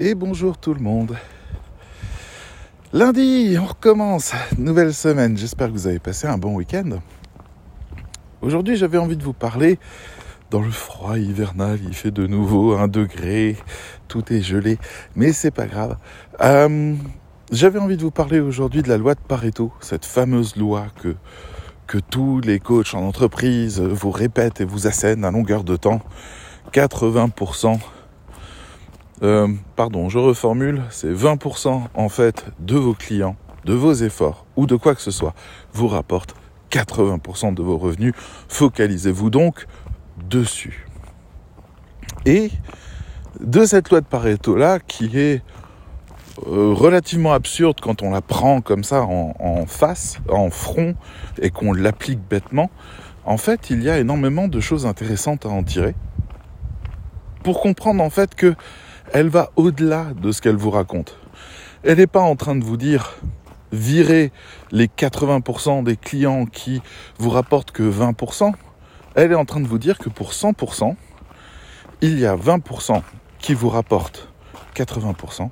Et bonjour tout le monde. Lundi, on recommence. Nouvelle semaine. J'espère que vous avez passé un bon week-end. Aujourd'hui, j'avais envie de vous parler dans le froid hivernal. Il fait de nouveau un degré. Tout est gelé. Mais c'est pas grave. Euh, j'avais envie de vous parler aujourd'hui de la loi de Pareto. Cette fameuse loi que, que tous les coachs en entreprise vous répètent et vous assènent à longueur de temps. 80% euh, pardon, je reformule, c'est 20% en fait de vos clients, de vos efforts ou de quoi que ce soit vous rapporte 80% de vos revenus. Focalisez-vous donc dessus. Et de cette loi de Pareto là qui est euh, relativement absurde quand on la prend comme ça en, en face, en front et qu'on l'applique bêtement, en fait il y a énormément de choses intéressantes à en tirer pour comprendre en fait que elle va au-delà de ce qu'elle vous raconte. Elle n'est pas en train de vous dire virez les 80% des clients qui vous rapportent que 20%. Elle est en train de vous dire que pour 100%, il y a 20% qui vous rapportent 80%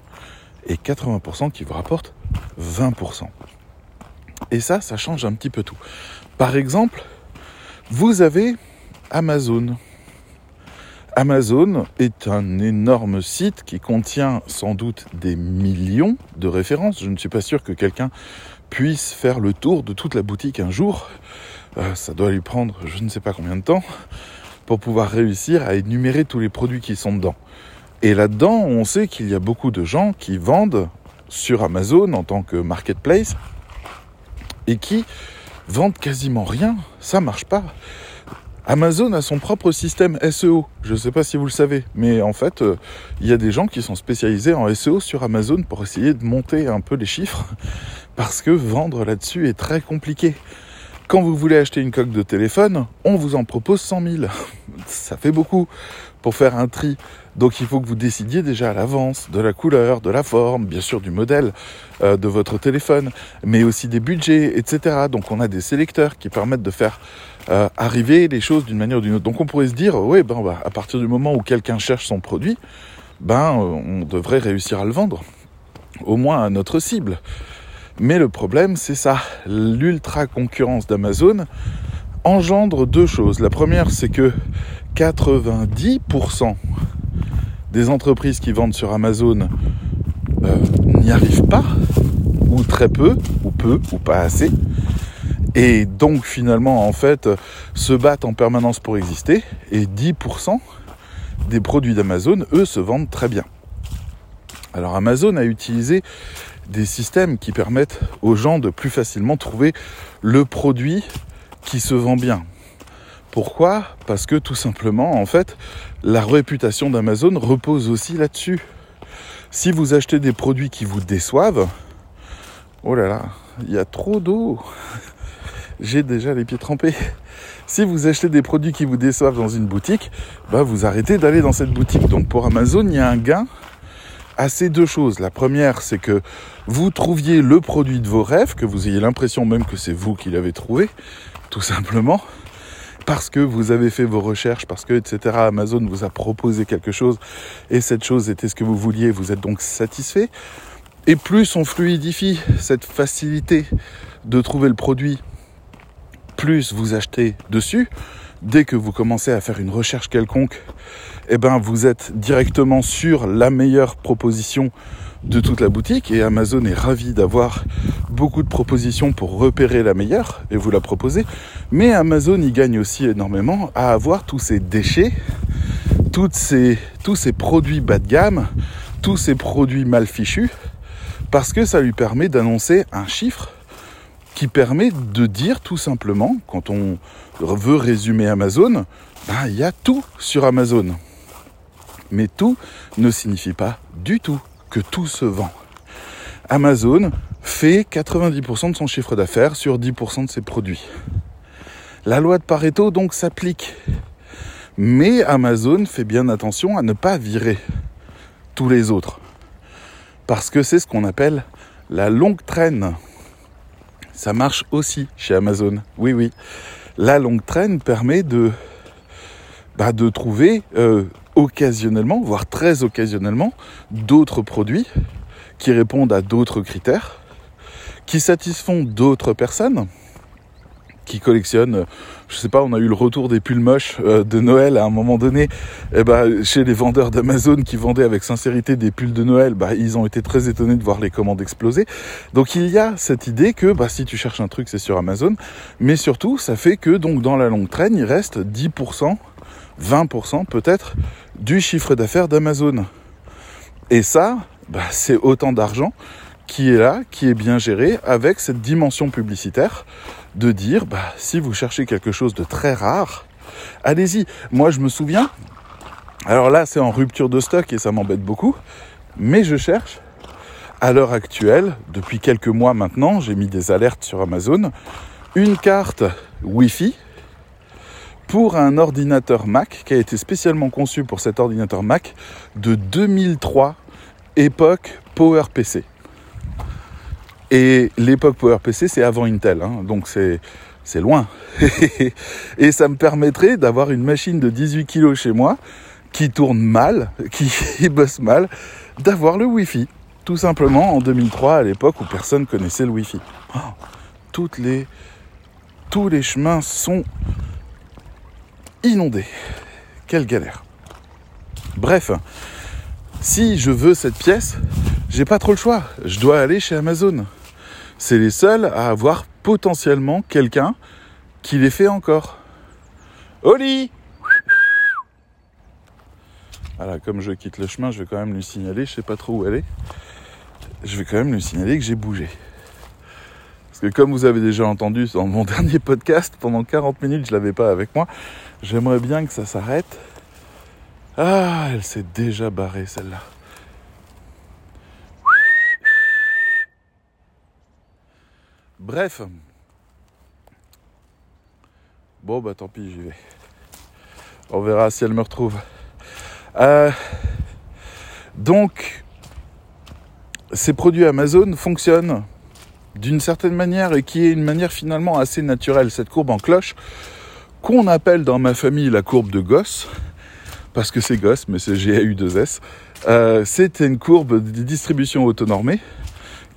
et 80% qui vous rapportent 20%. Et ça, ça change un petit peu tout. Par exemple, vous avez Amazon. Amazon est un énorme site qui contient sans doute des millions de références. Je ne suis pas sûr que quelqu'un puisse faire le tour de toute la boutique un jour. Euh, ça doit lui prendre je ne sais pas combien de temps pour pouvoir réussir à énumérer tous les produits qui sont dedans. Et là-dedans, on sait qu'il y a beaucoup de gens qui vendent sur Amazon en tant que marketplace et qui vendent quasiment rien. Ça marche pas. Amazon a son propre système SEO. Je ne sais pas si vous le savez, mais en fait, euh, il y a des gens qui sont spécialisés en SEO sur Amazon pour essayer de monter un peu les chiffres, parce que vendre là-dessus est très compliqué. Quand vous voulez acheter une coque de téléphone, on vous en propose 100 000. Ça fait beaucoup pour faire un tri. Donc il faut que vous décidiez déjà à l'avance de la couleur, de la forme, bien sûr du modèle euh, de votre téléphone, mais aussi des budgets, etc. Donc on a des sélecteurs qui permettent de faire euh, arriver les choses d'une manière ou d'une autre. Donc on pourrait se dire, oui, ben, bah, à partir du moment où quelqu'un cherche son produit, ben on devrait réussir à le vendre, au moins à notre cible. Mais le problème, c'est ça, l'ultra concurrence d'Amazon engendre deux choses. La première, c'est que 90% des entreprises qui vendent sur Amazon euh, n'y arrivent pas, ou très peu, ou peu, ou pas assez, et donc finalement en fait se battent en permanence pour exister, et 10% des produits d'Amazon, eux, se vendent très bien. Alors Amazon a utilisé des systèmes qui permettent aux gens de plus facilement trouver le produit qui se vend bien. Pourquoi? Parce que tout simplement, en fait, la réputation d'Amazon repose aussi là-dessus. Si vous achetez des produits qui vous déçoivent, oh là là, il y a trop d'eau. J'ai déjà les pieds trempés. Si vous achetez des produits qui vous déçoivent dans une boutique, bah vous arrêtez d'aller dans cette boutique. Donc pour Amazon, il y a un gain à ces deux choses. La première, c'est que vous trouviez le produit de vos rêves, que vous ayez l'impression même que c'est vous qui l'avez trouvé, tout simplement parce que vous avez fait vos recherches, parce que, etc., Amazon vous a proposé quelque chose et cette chose était ce que vous vouliez, vous êtes donc satisfait. Et plus on fluidifie cette facilité de trouver le produit, plus vous achetez dessus. Dès que vous commencez à faire une recherche quelconque, eh ben, vous êtes directement sur la meilleure proposition de toute la boutique et Amazon est ravi d'avoir beaucoup de propositions pour repérer la meilleure et vous la proposer. Mais Amazon y gagne aussi énormément à avoir tous ces déchets, toutes tous ces produits bas de gamme, tous ces produits mal fichus, parce que ça lui permet d'annoncer un chiffre qui permet de dire tout simplement, quand on veut résumer Amazon, ben, il y a tout sur Amazon. Mais tout ne signifie pas du tout que tout se vend. Amazon fait 90% de son chiffre d'affaires sur 10% de ses produits. La loi de Pareto donc s'applique. Mais Amazon fait bien attention à ne pas virer tous les autres. Parce que c'est ce qu'on appelle la longue traîne. Ça marche aussi chez Amazon. Oui, oui. La longue traîne permet de, bah, de trouver euh, occasionnellement, voire très occasionnellement, d'autres produits qui répondent à d'autres critères, qui satisfont d'autres personnes, qui collectionnent, je sais pas, on a eu le retour des pulls moches euh, de Noël à un moment donné, eh ben, chez les vendeurs d'Amazon qui vendaient avec sincérité des pulls de Noël, bah, ils ont été très étonnés de voir les commandes exploser. Donc il y a cette idée que bah, si tu cherches un truc, c'est sur Amazon, mais surtout, ça fait que donc dans la longue traîne, il reste 10%, 20% peut-être du chiffre d'affaires d'Amazon. Et ça, bah, c'est autant d'argent qui est là, qui est bien géré avec cette dimension publicitaire de dire, bah, si vous cherchez quelque chose de très rare, allez-y. Moi, je me souviens, alors là, c'est en rupture de stock et ça m'embête beaucoup, mais je cherche, à l'heure actuelle, depuis quelques mois maintenant, j'ai mis des alertes sur Amazon, une carte Wi-Fi pour un ordinateur Mac qui a été spécialement conçu pour cet ordinateur Mac de 2003, époque PowerPC. Et l'époque PowerPC, c'est avant Intel, hein, donc c'est loin. et ça me permettrait d'avoir une machine de 18 kg chez moi qui tourne mal, qui bosse mal, d'avoir le Wi-Fi. Tout simplement en 2003, à l'époque où personne connaissait le Wi-Fi. Oh, tous les chemins sont inondés. Quelle galère. Bref, si je veux cette pièce, j'ai pas trop le choix. Je dois aller chez Amazon c'est les seuls à avoir potentiellement quelqu'un qui les fait encore. Oli Voilà, comme je quitte le chemin, je vais quand même lui signaler, je sais pas trop où elle est. Je vais quand même lui signaler que j'ai bougé. Parce que comme vous avez déjà entendu dans mon dernier podcast, pendant 40 minutes, je l'avais pas avec moi. J'aimerais bien que ça s'arrête. Ah, elle s'est déjà barrée celle-là. Bref. Bon, bah tant pis, j'y vais. On verra si elle me retrouve. Euh, donc, ces produits Amazon fonctionnent d'une certaine manière et qui est une manière finalement assez naturelle. Cette courbe en cloche, qu'on appelle dans ma famille la courbe de Goss, parce que c'est Goss, mais c'est GAU2S, euh, c'est une courbe de distribution autonormée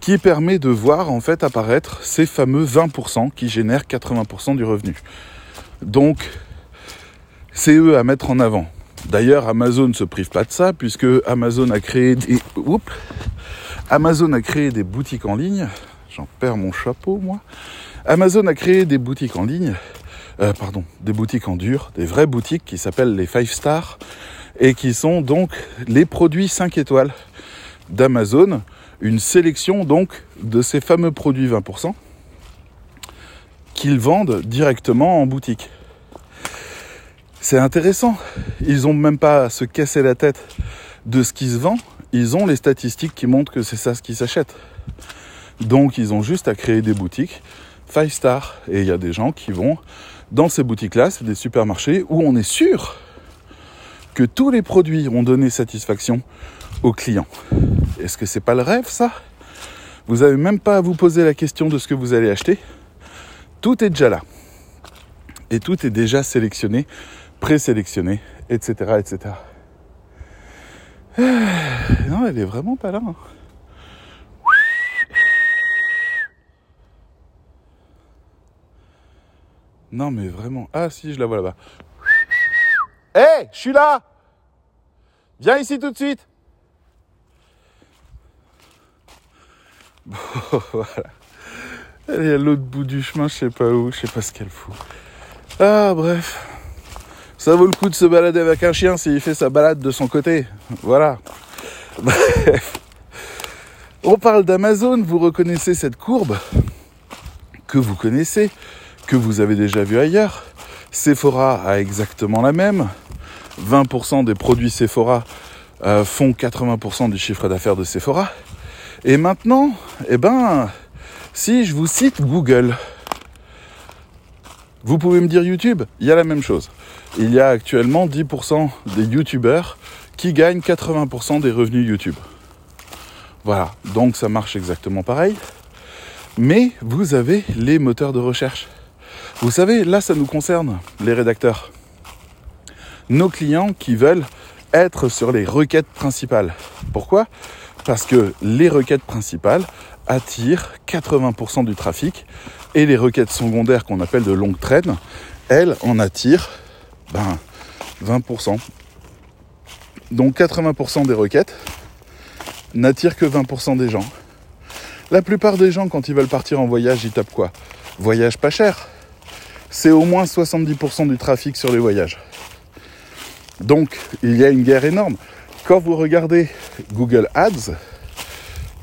qui permet de voir en fait apparaître ces fameux 20% qui génèrent 80% du revenu. Donc, c'est eux à mettre en avant. D'ailleurs, Amazon ne se prive pas de ça puisque Amazon a créé des, Amazon a créé des boutiques en ligne. J'en perds mon chapeau, moi. Amazon a créé des boutiques en ligne, euh, pardon, des boutiques en dur, des vraies boutiques qui s'appellent les 5 stars et qui sont donc les produits 5 étoiles d'Amazon une sélection donc de ces fameux produits 20% qu'ils vendent directement en boutique. C'est intéressant. Ils n'ont même pas à se casser la tête de ce qui se vend. Ils ont les statistiques qui montrent que c'est ça ce qui s'achète. Donc ils ont juste à créer des boutiques 5 star. Et il y a des gens qui vont dans ces boutiques-là, c'est des supermarchés où on est sûr que tous les produits ont donné satisfaction aux clients. Est-ce que c'est pas le rêve ça? Vous n'avez même pas à vous poser la question de ce que vous allez acheter. Tout est déjà là. Et tout est déjà sélectionné, présélectionné, etc. etc. Non, elle est vraiment pas là. Hein. Non mais vraiment. Ah si, je la vois là-bas. Hé, je suis là Viens ici tout de suite voilà. Elle est à l'autre bout du chemin, je sais pas où, je sais pas ce qu'elle fout. Ah, bref. Ça vaut le coup de se balader avec un chien s'il fait sa balade de son côté. Voilà. Bref. On parle d'Amazon, vous reconnaissez cette courbe que vous connaissez, que vous avez déjà vu ailleurs. Sephora a exactement la même. 20% des produits Sephora euh, font 80% du chiffre d'affaires de Sephora. Et maintenant, eh ben, si je vous cite Google, vous pouvez me dire YouTube, il y a la même chose. Il y a actuellement 10% des YouTubeurs qui gagnent 80% des revenus YouTube. Voilà, donc ça marche exactement pareil. Mais vous avez les moteurs de recherche. Vous savez, là, ça nous concerne, les rédacteurs. Nos clients qui veulent être sur les requêtes principales. Pourquoi? Parce que les requêtes principales attirent 80% du trafic et les requêtes secondaires qu'on appelle de longue traîne, elles en attirent ben, 20%. Donc 80% des requêtes n'attirent que 20% des gens. La plupart des gens, quand ils veulent partir en voyage, ils tapent quoi? Voyage pas cher. C'est au moins 70% du trafic sur les voyages. Donc, il y a une guerre énorme. Quand vous regardez Google Ads,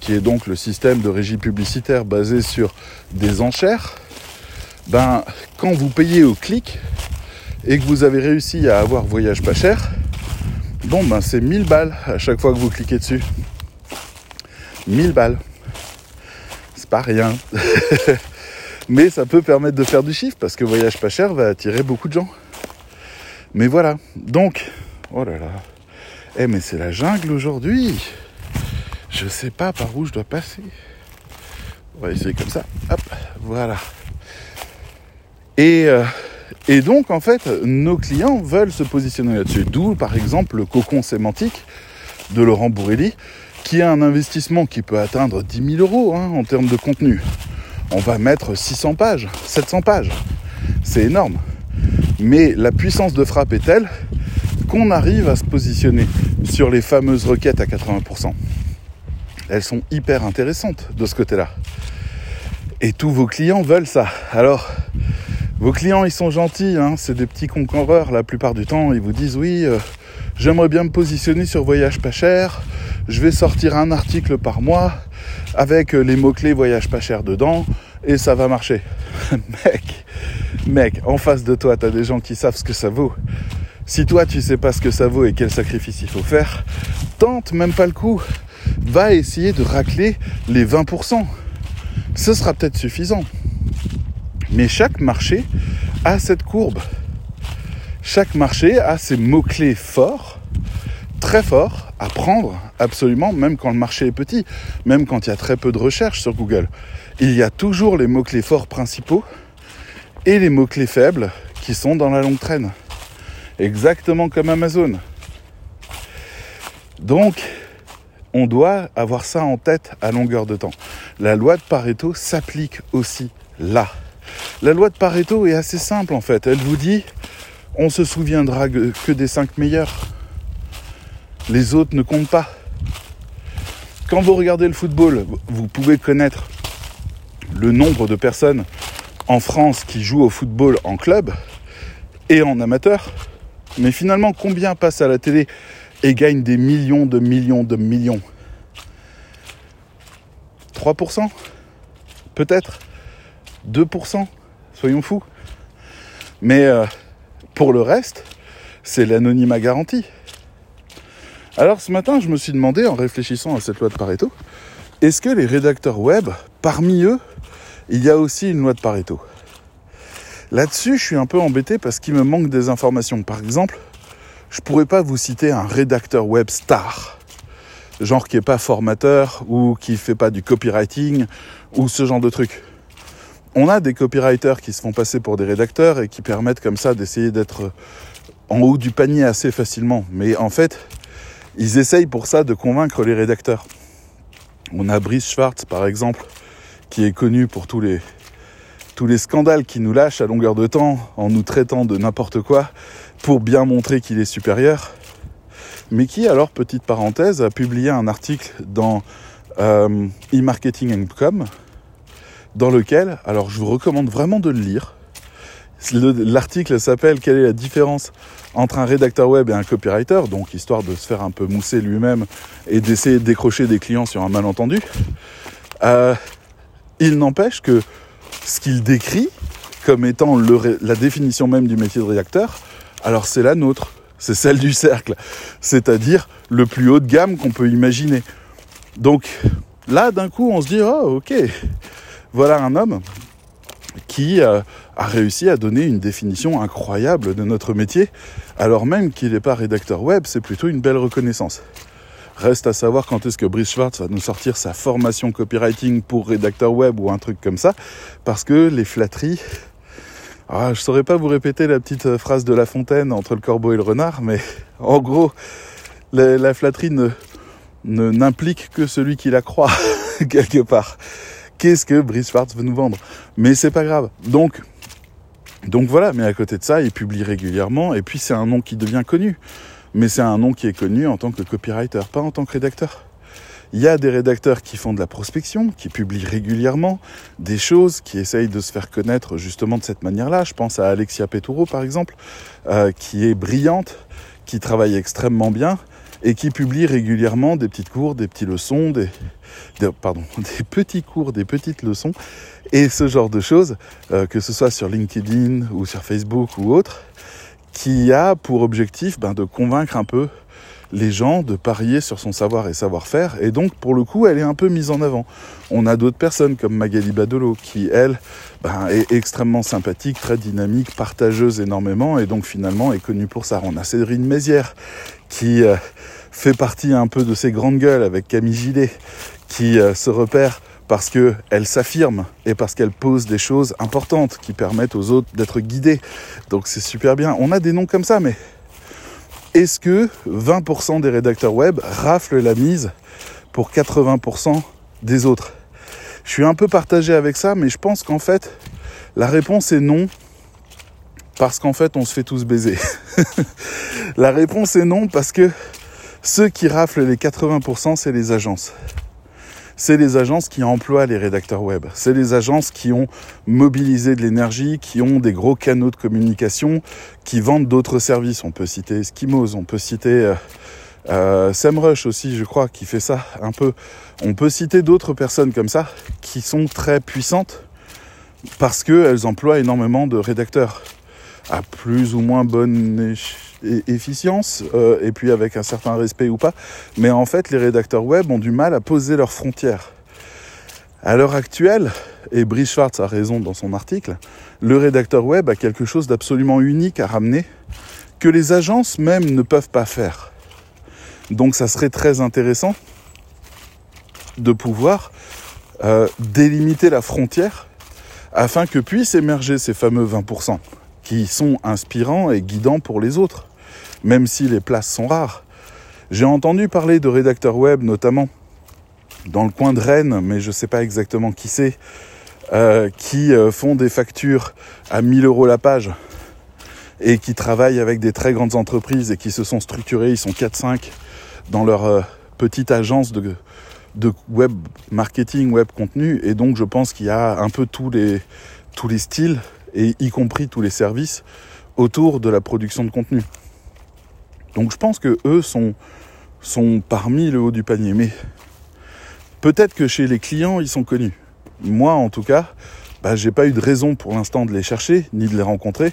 qui est donc le système de régie publicitaire basé sur des enchères, ben, quand vous payez au clic et que vous avez réussi à avoir voyage pas cher, bon, ben, c'est 1000 balles à chaque fois que vous cliquez dessus. 1000 balles. C'est pas rien. Mais ça peut permettre de faire du chiffre parce que voyage pas cher va attirer beaucoup de gens. Mais voilà. Donc, oh là là. Eh, mais c'est la jungle aujourd'hui. Je sais pas par où je dois passer. On va essayer comme ça. Hop, voilà. Et, euh, et donc, en fait, nos clients veulent se positionner là-dessus. D'où, par exemple, le cocon sémantique de Laurent Bourrelli, qui a un investissement qui peut atteindre 10 000 euros hein, en termes de contenu. On va mettre 600 pages, 700 pages. C'est énorme. Mais la puissance de frappe est telle qu'on arrive à se positionner sur les fameuses requêtes à 80%. Elles sont hyper intéressantes de ce côté-là. Et tous vos clients veulent ça. Alors, vos clients, ils sont gentils, hein, c'est des petits concurrents la plupart du temps. Ils vous disent oui, euh, j'aimerais bien me positionner sur voyage pas cher. Je vais sortir un article par mois avec les mots-clés voyage pas cher dedans et ça va marcher. mec, mec, en face de toi, tu as des gens qui savent ce que ça vaut. Si toi, tu sais pas ce que ça vaut et quel sacrifice il faut faire, tente même pas le coup. Va essayer de racler les 20%. Ce sera peut-être suffisant. Mais chaque marché a cette courbe. Chaque marché a ses mots-clés forts, très forts, à prendre absolument, même quand le marché est petit, même quand il y a très peu de recherches sur Google. Il y a toujours les mots-clés forts principaux et les mots-clés faibles qui sont dans la longue traîne. Exactement comme Amazon. Donc, on doit avoir ça en tête à longueur de temps. La loi de Pareto s'applique aussi là. La loi de Pareto est assez simple en fait. Elle vous dit on se souviendra que des cinq meilleurs. Les autres ne comptent pas. Quand vous regardez le football, vous pouvez connaître le nombre de personnes en France qui jouent au football en club et en amateur. Mais finalement, combien passent à la télé et gagnent des millions de millions de millions 3% Peut-être 2% Soyons fous. Mais euh, pour le reste, c'est l'anonymat garanti. Alors ce matin, je me suis demandé, en réfléchissant à cette loi de Pareto, est-ce que les rédacteurs web, parmi eux, il y a aussi une loi de Pareto? Là-dessus, je suis un peu embêté parce qu'il me manque des informations. Par exemple, je pourrais pas vous citer un rédacteur web star, genre qui est pas formateur ou qui fait pas du copywriting ou ce genre de truc. On a des copywriters qui se font passer pour des rédacteurs et qui permettent comme ça d'essayer d'être en haut du panier assez facilement. Mais en fait, ils essayent pour ça de convaincre les rédacteurs. On a Brice Schwartz, par exemple, qui est connu pour tous les, tous les scandales qui nous lâchent à longueur de temps en nous traitant de n'importe quoi pour bien montrer qu'il est supérieur. Mais qui, alors, petite parenthèse, a publié un article dans euh, e-marketing.com dans lequel, alors je vous recommande vraiment de le lire. L'article s'appelle Quelle est la différence entre un rédacteur web et un copywriter, donc histoire de se faire un peu mousser lui-même et d'essayer de décrocher des clients sur un malentendu. Euh, il n'empêche que ce qu'il décrit comme étant la définition même du métier de rédacteur, alors c'est la nôtre, c'est celle du cercle, c'est-à-dire le plus haut de gamme qu'on peut imaginer. Donc là, d'un coup, on se dit, oh ok, voilà un homme qui euh, a réussi à donner une définition incroyable de notre métier, alors même qu'il n'est pas rédacteur web, c'est plutôt une belle reconnaissance. Reste à savoir quand est-ce que Brice Schwartz va nous sortir sa formation copywriting pour rédacteur web ou un truc comme ça, parce que les flatteries... Ah, je saurais pas vous répéter la petite phrase de La Fontaine entre le corbeau et le renard, mais en gros, la, la flatterie ne n'implique que celui qui la croit quelque part. Qu'est-ce que Brice Schwartz veut nous vendre? Mais c'est pas grave. Donc, donc voilà. Mais à côté de ça, il publie régulièrement. Et puis c'est un nom qui devient connu. Mais c'est un nom qui est connu en tant que copywriter, pas en tant que rédacteur. Il y a des rédacteurs qui font de la prospection, qui publient régulièrement des choses, qui essayent de se faire connaître justement de cette manière-là. Je pense à Alexia Peturo par exemple, euh, qui est brillante, qui travaille extrêmement bien et qui publie régulièrement des petites cours, des petites leçons, des, des, pardon, des petits cours, des petites leçons et ce genre de choses, euh, que ce soit sur LinkedIn ou sur Facebook ou autre, qui a pour objectif ben, de convaincre un peu les gens de parier sur son savoir et savoir-faire. Et donc, pour le coup, elle est un peu mise en avant. On a d'autres personnes comme Magali Badolo qui, elle, ben, est extrêmement sympathique, très dynamique, partageuse énormément et donc finalement est connue pour ça. On a Cédrine Mézières qui euh, fait partie un peu de ces grandes gueules avec Camille Gillet qui euh, se repère parce qu'elle s'affirme et parce qu'elle pose des choses importantes qui permettent aux autres d'être guidés. Donc c'est super bien. On a des noms comme ça, mais est-ce que 20% des rédacteurs web raflent la mise pour 80% des autres? Je suis un peu partagé avec ça, mais je pense qu'en fait, la réponse est non, parce qu'en fait, on se fait tous baiser. la réponse est non, parce que ceux qui raflent les 80%, c'est les agences c'est les agences qui emploient les rédacteurs web. C'est les agences qui ont mobilisé de l'énergie, qui ont des gros canaux de communication, qui vendent d'autres services. On peut citer Eskimos, on peut citer euh, euh SEMrush aussi, je crois, qui fait ça un peu. On peut citer d'autres personnes comme ça qui sont très puissantes parce qu'elles emploient énormément de rédacteurs à plus ou moins bonne efficience euh, et puis avec un certain respect ou pas. Mais en fait, les rédacteurs web ont du mal à poser leurs frontières. À l'heure actuelle, et Brice Schwartz a raison dans son article, le rédacteur web a quelque chose d'absolument unique à ramener que les agences même ne peuvent pas faire. Donc ça serait très intéressant de pouvoir euh, délimiter la frontière afin que puissent émerger ces fameux 20% qui sont inspirants et guidants pour les autres même si les places sont rares. J'ai entendu parler de rédacteurs web, notamment dans le coin de Rennes, mais je ne sais pas exactement qui c'est, euh, qui euh, font des factures à 1000 euros la page et qui travaillent avec des très grandes entreprises et qui se sont structurés, ils sont 4-5 dans leur euh, petite agence de, de web marketing, web contenu, et donc je pense qu'il y a un peu tous les, tous les styles, et y compris tous les services, autour de la production de contenu. Donc je pense que eux sont, sont parmi le haut du panier. Mais peut-être que chez les clients, ils sont connus. Moi, en tout cas, bah, j'ai pas eu de raison pour l'instant de les chercher, ni de les rencontrer.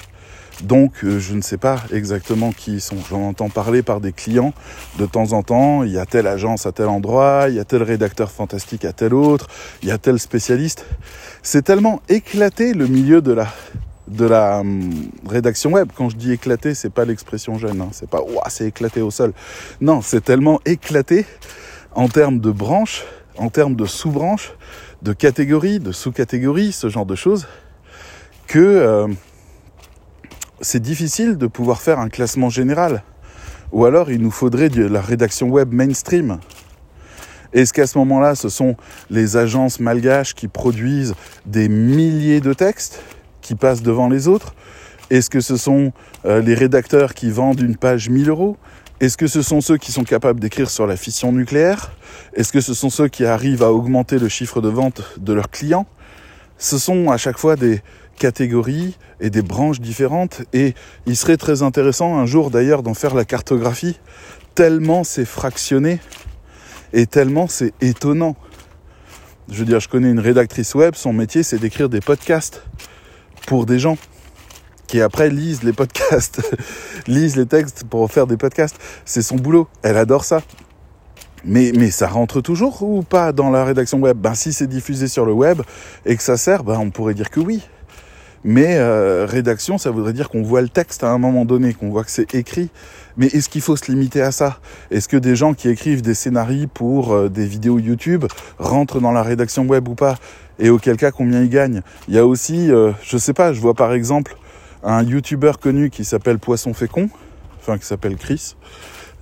Donc euh, je ne sais pas exactement qui ils sont. J'en entends parler par des clients de temps en temps. Il y a telle agence à tel endroit, il y a tel rédacteur fantastique à tel autre, il y a tel spécialiste. C'est tellement éclaté le milieu de la de la hum, rédaction web. Quand je dis éclaté, c'est pas l'expression jeune, hein. c'est pas c'est éclaté au sol. Non, c'est tellement éclaté en termes de branches, en termes de sous-branches, de catégories, de sous-catégories, ce genre de choses, que euh, c'est difficile de pouvoir faire un classement général. Ou alors il nous faudrait de la rédaction web mainstream. Est-ce qu'à ce moment-là, ce sont les agences malgaches qui produisent des milliers de textes? Qui passent devant les autres. Est-ce que ce sont euh, les rédacteurs qui vendent une page 1000 euros? Est-ce que ce sont ceux qui sont capables d'écrire sur la fission nucléaire? Est-ce que ce sont ceux qui arrivent à augmenter le chiffre de vente de leurs clients? Ce sont à chaque fois des catégories et des branches différentes et il serait très intéressant un jour d'ailleurs d'en faire la cartographie. Tellement c'est fractionné et tellement c'est étonnant. Je veux dire, je connais une rédactrice web, son métier c'est d'écrire des podcasts pour des gens qui après lisent les podcasts, lisent les textes pour faire des podcasts. C'est son boulot. Elle adore ça. Mais, mais ça rentre toujours ou pas dans la rédaction web? Ben si c'est diffusé sur le web et que ça sert, ben on pourrait dire que oui. Mais euh, rédaction, ça voudrait dire qu'on voit le texte à un moment donné, qu'on voit que c'est écrit. Mais est-ce qu'il faut se limiter à ça? Est-ce que des gens qui écrivent des scénarios pour euh, des vidéos YouTube rentrent dans la rédaction web ou pas? Et auquel cas combien il gagne? Il y a aussi, euh, je sais pas, je vois par exemple un YouTuber connu qui s'appelle Poisson Fécond, enfin qui s'appelle Chris,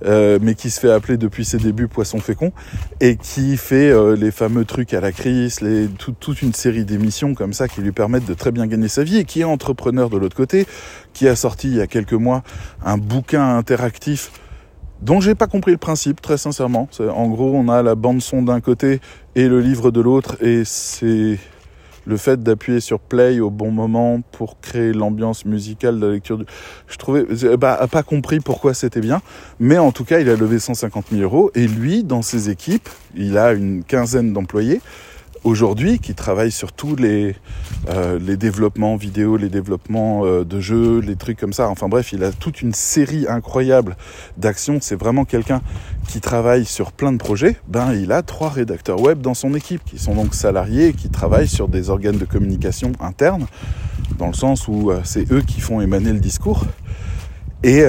euh, mais qui se fait appeler depuis ses débuts Poisson Fécond, et qui fait euh, les fameux trucs à la crise, toute une série d'émissions comme ça qui lui permettent de très bien gagner sa vie, et qui est entrepreneur de l'autre côté, qui a sorti il y a quelques mois un bouquin interactif dont j'ai pas compris le principe, très sincèrement. En gros, on a la bande son d'un côté et le livre de l'autre, et c'est le fait d'appuyer sur play au bon moment pour créer l'ambiance musicale de la lecture. Je trouvais, bah, pas compris pourquoi c'était bien, mais en tout cas, il a levé 150 000 euros et lui, dans ses équipes, il a une quinzaine d'employés aujourd'hui qui travaille sur tous les, euh, les développements vidéo, les développements euh, de jeux, les trucs comme ça. Enfin bref, il a toute une série incroyable d'actions. C'est vraiment quelqu'un qui travaille sur plein de projets. Ben, il a trois rédacteurs web dans son équipe qui sont donc salariés et qui travaillent sur des organes de communication internes, dans le sens où euh, c'est eux qui font émaner le discours. Et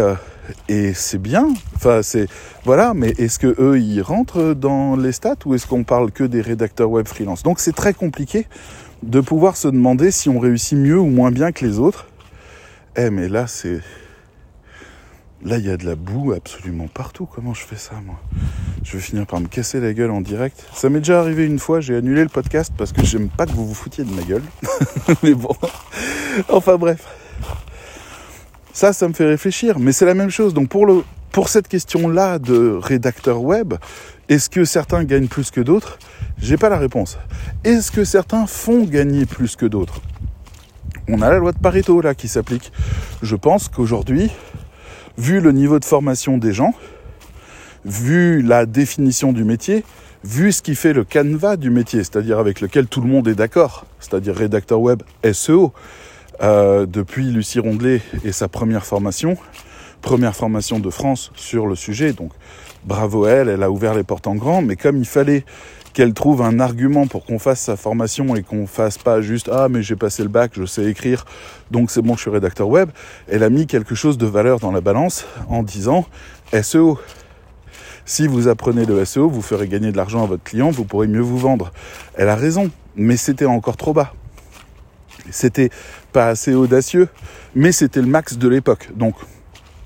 et c'est bien. Enfin, c'est voilà. Mais est-ce que eux ils rentrent dans les stats ou est-ce qu'on parle que des rédacteurs web freelance? Donc c'est très compliqué de pouvoir se demander si on réussit mieux ou moins bien que les autres. Eh mais là c'est là il y a de la boue absolument partout. Comment je fais ça moi? Je vais finir par me casser la gueule en direct. Ça m'est déjà arrivé une fois. J'ai annulé le podcast parce que j'aime pas que vous vous foutiez de ma gueule. mais bon. Enfin bref. Ça, ça me fait réfléchir. Mais c'est la même chose. Donc pour, le, pour cette question-là de rédacteur web, est-ce que certains gagnent plus que d'autres? J'ai pas la réponse. Est-ce que certains font gagner plus que d'autres? On a la loi de Pareto là qui s'applique. Je pense qu'aujourd'hui, vu le niveau de formation des gens, vu la définition du métier, vu ce qui fait le canevas du métier, c'est-à-dire avec lequel tout le monde est d'accord, c'est-à-dire rédacteur web SEO, euh, depuis Lucie Rondelet et sa première formation, première formation de France sur le sujet. Donc bravo elle, elle a ouvert les portes en grand, mais comme il fallait qu'elle trouve un argument pour qu'on fasse sa formation et qu'on fasse pas juste ah mais j'ai passé le bac, je sais écrire, donc c'est bon, je suis rédacteur web. Elle a mis quelque chose de valeur dans la balance en disant SEO. Si vous apprenez le SEO, vous ferez gagner de l'argent à votre client, vous pourrez mieux vous vendre. Elle a raison, mais c'était encore trop bas. C'était pas assez audacieux, mais c'était le max de l'époque. Donc,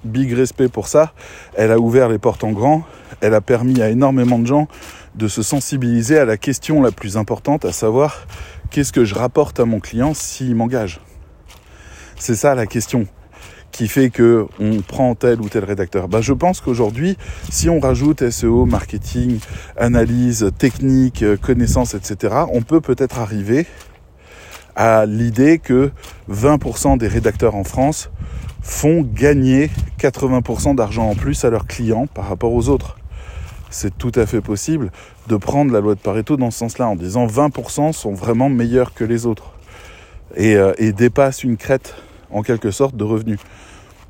big respect pour ça. Elle a ouvert les portes en grand. Elle a permis à énormément de gens de se sensibiliser à la question la plus importante, à savoir qu'est-ce que je rapporte à mon client s'il m'engage? C'est ça la question qui fait que on prend tel ou tel rédacteur. Ben, je pense qu'aujourd'hui, si on rajoute SEO, marketing, analyse, technique, connaissance, etc., on peut peut-être arriver à l'idée que 20% des rédacteurs en France font gagner 80% d'argent en plus à leurs clients par rapport aux autres. C'est tout à fait possible de prendre la loi de Pareto dans ce sens-là, en disant 20% sont vraiment meilleurs que les autres et, euh, et dépassent une crête en quelque sorte de revenus.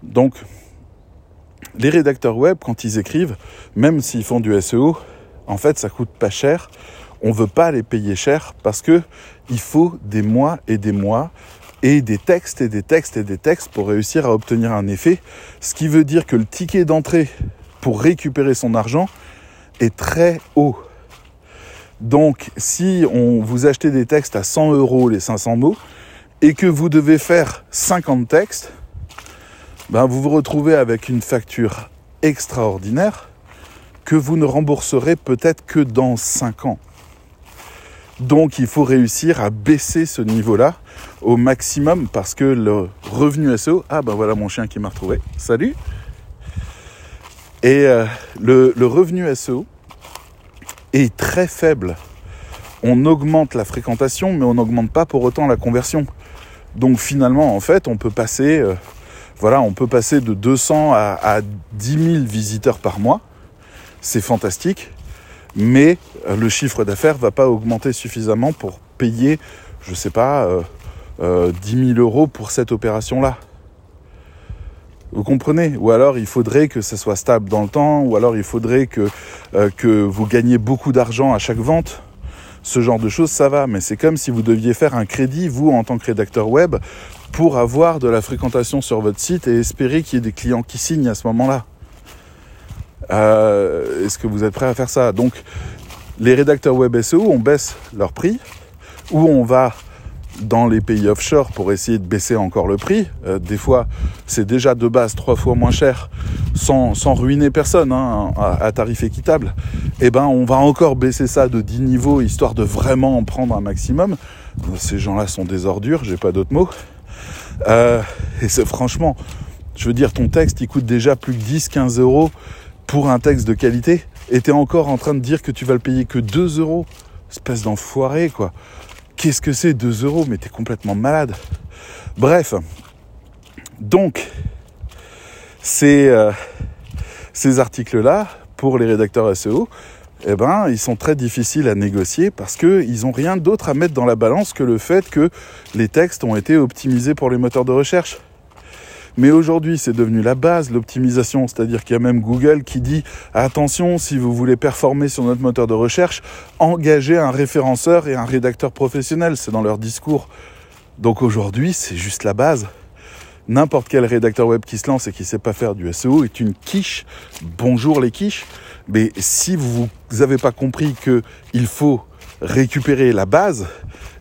Donc, les rédacteurs web, quand ils écrivent, même s'ils font du SEO, en fait, ça coûte pas cher on veut pas les payer cher parce que il faut des mois et des mois et des textes et des textes et des textes pour réussir à obtenir un effet. Ce qui veut dire que le ticket d'entrée pour récupérer son argent est très haut. Donc, si on vous achetez des textes à 100 euros les 500 mots et que vous devez faire 50 textes, ben vous vous retrouvez avec une facture extraordinaire que vous ne rembourserez peut-être que dans 5 ans. Donc il faut réussir à baisser ce niveau-là au maximum parce que le revenu SEO, ah ben voilà mon chien qui m'a retrouvé, salut Et euh, le, revenu SEO est très faible. On augmente la fréquentation mais on n'augmente pas pour autant la conversion. Donc finalement en fait on peut passer, euh, voilà, on peut passer de 200 à, à 10 000 visiteurs par mois. C'est fantastique mais euh, le chiffre d'affaires va pas augmenter suffisamment pour payer, je sais pas, euh, euh, 10 000 euros pour cette opération-là. Vous comprenez? Ou alors il faudrait que ça soit stable dans le temps, ou alors il faudrait que, euh, que vous gagnez beaucoup d'argent à chaque vente. Ce genre de choses, ça va, mais c'est comme si vous deviez faire un crédit, vous, en tant que rédacteur web, pour avoir de la fréquentation sur votre site et espérer qu'il y ait des clients qui signent à ce moment-là. Euh, est-ce que vous êtes prêt à faire ça? Donc, les rédacteurs web SEO, on baisse leur prix, ou on va dans les pays offshore pour essayer de baisser encore le prix. Euh, des fois, c'est déjà de base trois fois moins cher, sans, sans ruiner personne, hein, à, tarif équitable. Eh ben, on va encore baisser ça de 10 niveaux, histoire de vraiment en prendre un maximum. Ces gens-là sont des ordures, j'ai pas d'autres mots. Euh, et c'est franchement, je veux dire, ton texte, il coûte déjà plus de 10, 15 euros pour un texte de qualité. Et t'es encore en train de dire que tu vas le payer que 2 euros. Espèce d'enfoiré, quoi. Qu'est-ce que c'est 2 euros? Mais t'es complètement malade. Bref. Donc, ces, euh, articles-là, pour les rédacteurs SEO, eh ben, ils sont très difficiles à négocier parce qu'ils n'ont rien d'autre à mettre dans la balance que le fait que les textes ont été optimisés pour les moteurs de recherche. Mais aujourd'hui, c'est devenu la base, l'optimisation. C'est-à-dire qu'il y a même Google qui dit attention, si vous voulez performer sur notre moteur de recherche, engagez un référenceur et un rédacteur professionnel. C'est dans leur discours. Donc aujourd'hui, c'est juste la base. N'importe quel rédacteur web qui se lance et qui ne sait pas faire du SEO est une quiche. Bonjour les quiches. Mais si vous n'avez pas compris qu'il faut récupérer la base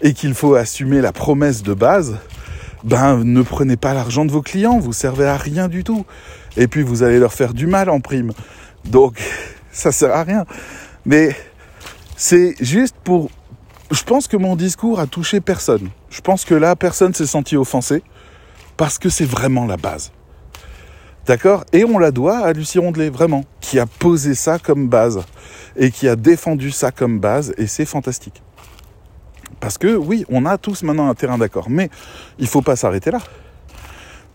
et qu'il faut assumer la promesse de base, ben ne prenez pas l'argent de vos clients, vous servez à rien du tout. Et puis vous allez leur faire du mal en prime. Donc ça sert à rien. Mais c'est juste pour je pense que mon discours a touché personne. Je pense que là personne s'est senti offensé parce que c'est vraiment la base. D'accord? Et on la doit à Lucie Rondelet, vraiment, qui a posé ça comme base et qui a défendu ça comme base et c'est fantastique. Parce que oui, on a tous maintenant un terrain d'accord, mais il ne faut pas s'arrêter là.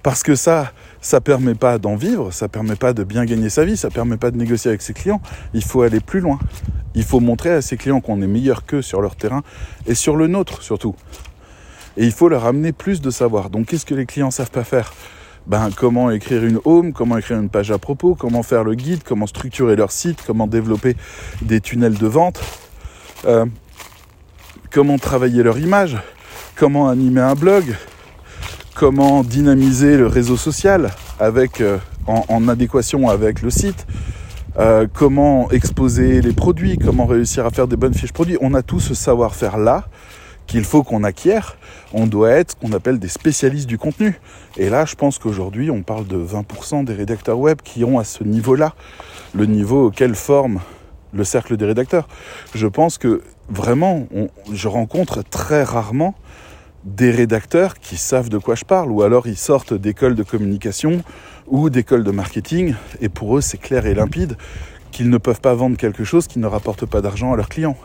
Parce que ça, ça permet pas d'en vivre, ça permet pas de bien gagner sa vie, ça permet pas de négocier avec ses clients. Il faut aller plus loin. Il faut montrer à ses clients qu'on est meilleur qu'eux sur leur terrain et sur le nôtre surtout. Et il faut leur amener plus de savoir. Donc qu'est-ce que les clients savent pas faire? Ben, comment écrire une home, comment écrire une page à propos, comment faire le guide, comment structurer leur site, comment développer des tunnels de vente. Euh, comment travailler leur image, comment animer un blog, comment dynamiser le réseau social euh, en, adéquation avec le site, euh, comment exposer les produits, comment réussir à faire des bonnes fiches produits. On a tout ce savoir-faire là qu'il faut qu'on acquiert. On doit être ce qu'on appelle des spécialistes du contenu. Et là, je pense qu'aujourd'hui, on parle de 20% des rédacteurs web qui ont à ce niveau-là, le niveau auquel forme le cercle des rédacteurs. Je pense que vraiment, je rencontre très rarement des rédacteurs qui savent de quoi je parle, ou alors ils sortent d'écoles de communication ou d'écoles de marketing, et pour eux c'est clair et limpide qu'ils ne peuvent pas vendre quelque chose qui ne rapporte pas d'argent à leurs clients.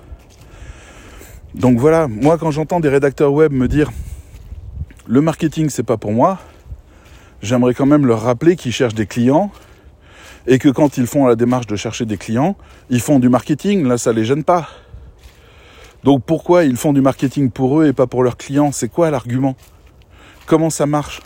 Donc voilà, moi quand j'entends des rédacteurs web me dire le marketing c'est pas pour moi, j'aimerais quand même leur rappeler qu'ils cherchent des clients et que quand ils font la démarche de chercher des clients, ils font du marketing, là ça les gêne pas. Donc pourquoi ils font du marketing pour eux et pas pour leurs clients? C'est quoi l'argument? Comment ça marche?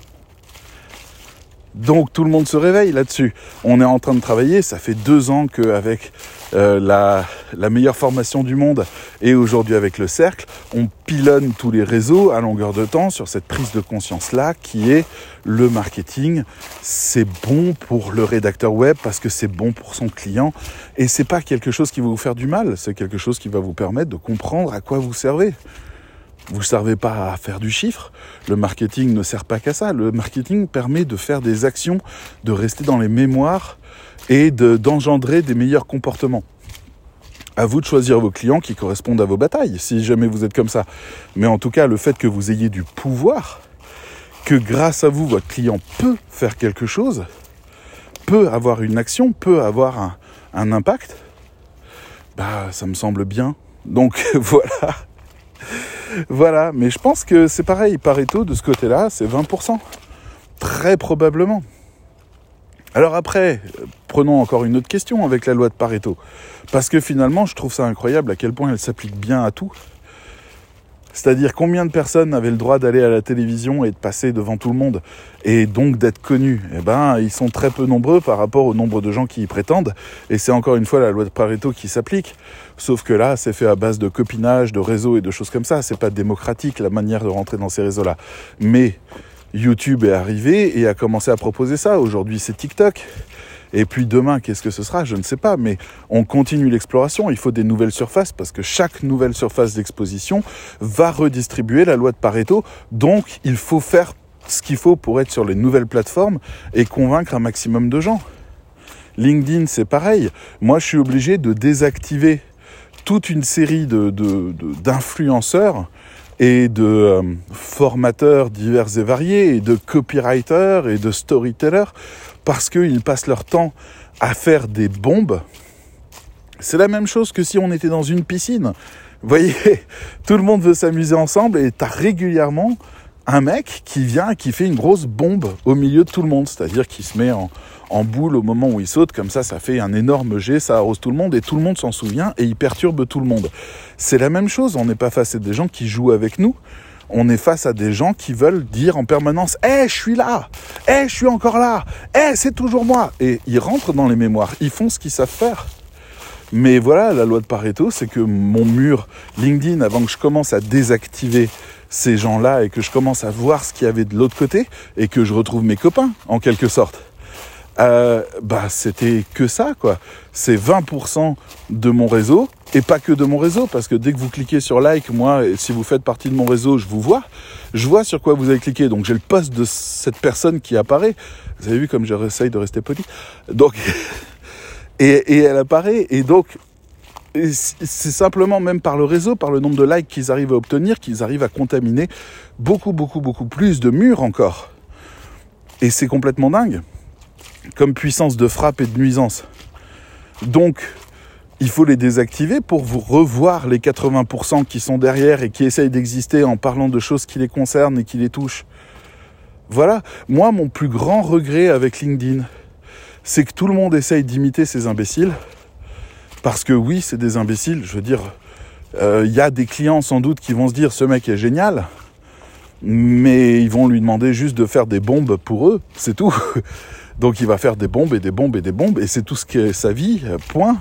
Donc tout le monde se réveille là-dessus. On est en train de travailler, ça fait deux ans qu'avec euh, la, la, meilleure formation du monde et aujourd'hui avec le cercle, on pilonne tous les réseaux à longueur de temps sur cette prise de conscience-là qui est le marketing. C'est bon pour le rédacteur web parce que c'est bon pour son client et c'est pas quelque chose qui va vous faire du mal, c'est quelque chose qui va vous permettre de comprendre à quoi vous servez. Vous ne servez pas à faire du chiffre. Le marketing ne sert pas qu'à ça. Le marketing permet de faire des actions, de rester dans les mémoires et d'engendrer des meilleurs comportements. À vous de choisir vos clients qui correspondent à vos batailles, si jamais vous êtes comme ça. Mais en tout cas, le fait que vous ayez du pouvoir, que grâce à vous, votre client peut faire quelque chose, peut avoir une action, peut avoir un, un impact, bah, ça me semble bien. Donc voilà. Voilà, mais je pense que c'est pareil, Pareto, de ce côté-là, c'est 20%. Très probablement. Alors après, prenons encore une autre question avec la loi de Pareto. Parce que finalement, je trouve ça incroyable à quel point elle s'applique bien à tout. C'est-à-dire combien de personnes avaient le droit d'aller à la télévision et de passer devant tout le monde et donc d'être connus Eh ben, ils sont très peu nombreux par rapport au nombre de gens qui y prétendent. Et c'est encore une fois la loi de Pareto qui s'applique. Sauf que là, c'est fait à base de copinage, de réseaux et de choses comme ça. C'est pas démocratique la manière de rentrer dans ces réseaux-là. Mais YouTube est arrivé et a commencé à proposer ça. Aujourd'hui, c'est TikTok. Et puis demain, qu'est-ce que ce sera? Je ne sais pas, mais on continue l'exploration. Il faut des nouvelles surfaces parce que chaque nouvelle surface d'exposition va redistribuer la loi de Pareto. Donc, il faut faire ce qu'il faut pour être sur les nouvelles plateformes et convaincre un maximum de gens. LinkedIn, c'est pareil. Moi, je suis obligé de désactiver toute une série d'influenceurs et de euh, formateurs divers et variés, et de copywriters et de storytellers, parce qu'ils passent leur temps à faire des bombes. C'est la même chose que si on était dans une piscine. Vous voyez, tout le monde veut s'amuser ensemble et tu as régulièrement un mec qui vient qui fait une grosse bombe au milieu de tout le monde, c'est-à-dire qui se met en, boule au moment où il saute, comme ça ça fait un énorme jet, ça arrose tout le monde et tout le monde s'en souvient et il perturbe tout le monde. C'est la même chose, on n'est pas face à des gens qui jouent avec nous, on est face à des gens qui veulent dire en permanence Eh, je suis là Eh, je suis encore là Eh, c'est toujours moi !» Et ils rentrent dans les mémoires, ils font ce qu'ils savent faire. Mais voilà, la loi de Pareto, c'est que mon mur LinkedIn, avant que je commence à désactiver ces gens-là et que je commence à voir ce qu'il y avait de l'autre côté et que je retrouve mes copains, en quelque sorte, euh, bah c'était que ça, quoi. C'est 20% de mon réseau et pas que de mon réseau, parce que dès que vous cliquez sur like, moi, si vous faites partie de mon réseau, je vous vois. Je vois sur quoi vous avez cliqué, donc j'ai le poste de cette personne qui apparaît. Vous avez vu comme j'essaye de rester poli? Donc, et, et elle apparaît, et donc c'est simplement même par le réseau, par le nombre de likes qu'ils arrivent à obtenir, qu'ils arrivent à contaminer beaucoup, beaucoup, beaucoup plus de murs encore. Et c'est complètement dingue, comme puissance de frappe et de nuisance. Donc, il faut les désactiver pour vous revoir les 80% qui sont derrière et qui essayent d'exister en parlant de choses qui les concernent et qui les touchent. Voilà, moi, mon plus grand regret avec LinkedIn, c'est que tout le monde essaye d'imiter ces imbéciles parce que oui, c'est des imbéciles. Je veux dire, il euh, y a des clients sans doute qui vont se dire ce mec est génial, mais ils vont lui demander juste de faire des bombes pour eux, c'est tout. Donc il va faire des bombes et des bombes et des bombes, et c'est tout ce qu'est sa vie, point.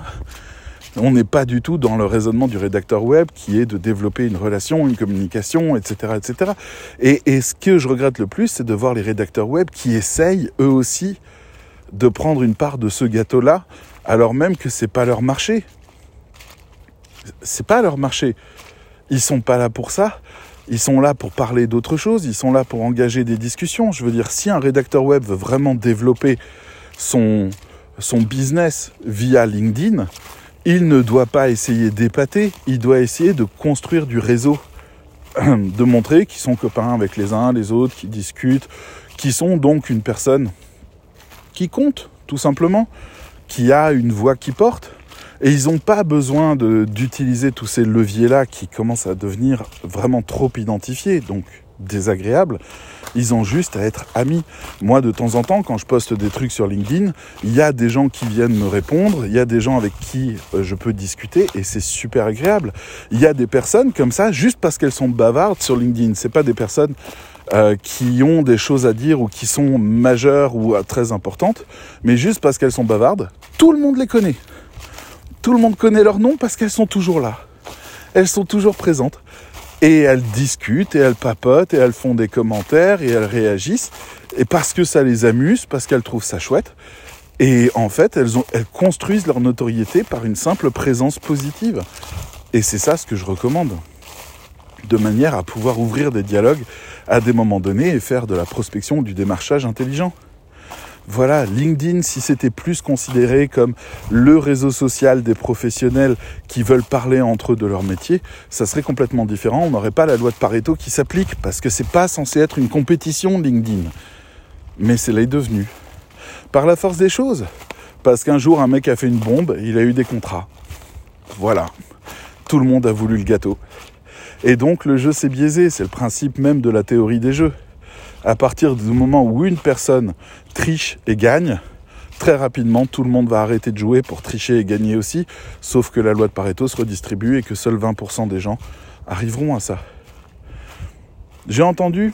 On n'est pas du tout dans le raisonnement du rédacteur web qui est de développer une relation, une communication, etc. etc. Et, et ce que je regrette le plus, c'est de voir les rédacteurs web qui essayent eux aussi de prendre une part de ce gâteau-là alors même que c'est pas leur marché. C'est pas leur marché. Ils sont pas là pour ça. Ils sont là pour parler d'autre chose. Ils sont là pour engager des discussions. Je veux dire, si un rédacteur web veut vraiment développer son, son business via LinkedIn, il ne doit pas essayer d'épater. Il doit essayer de construire du réseau. De montrer qu'ils sont copains avec les uns, les autres, qui discutent, qui sont donc une personne qui compte, tout simplement qui a une voix qui porte. Et ils n'ont pas besoin d'utiliser tous ces leviers-là qui commencent à devenir vraiment trop identifiés, donc désagréables. Ils ont juste à être amis. Moi, de temps en temps, quand je poste des trucs sur LinkedIn, il y a des gens qui viennent me répondre, il y a des gens avec qui euh, je peux discuter et c'est super agréable. Il y a des personnes comme ça, juste parce qu'elles sont bavardes sur LinkedIn. C'est pas des personnes euh, qui ont des choses à dire ou qui sont majeures ou euh, très importantes, mais juste parce qu'elles sont bavardes, tout le monde les connaît. Tout le monde connaît leur nom parce qu'elles sont toujours là. Elles sont toujours présentes. Et elles discutent et elles papotent et elles font des commentaires et elles réagissent. Et parce que ça les amuse, parce qu'elles trouvent ça chouette. Et en fait, elles, ont, elles construisent leur notoriété par une simple présence positive. Et c'est ça ce que je recommande. De manière à pouvoir ouvrir des dialogues à des moments donnés et faire de la prospection du démarchage intelligent. Voilà, LinkedIn, si c'était plus considéré comme le réseau social des professionnels qui veulent parler entre eux de leur métier, ça serait complètement différent. On n'aurait pas la loi de Pareto qui s'applique parce que c'est pas censé être une compétition LinkedIn. Mais c'est l'est devenu. Par la force des choses. Parce qu'un jour, un mec a fait une bombe, il a eu des contrats. Voilà. Tout le monde a voulu le gâteau. Et donc le jeu s'est biaisé, c'est le principe même de la théorie des jeux. À partir du moment où une personne triche et gagne, très rapidement tout le monde va arrêter de jouer pour tricher et gagner aussi, sauf que la loi de Pareto se redistribue et que seuls 20% des gens arriveront à ça. J'ai entendu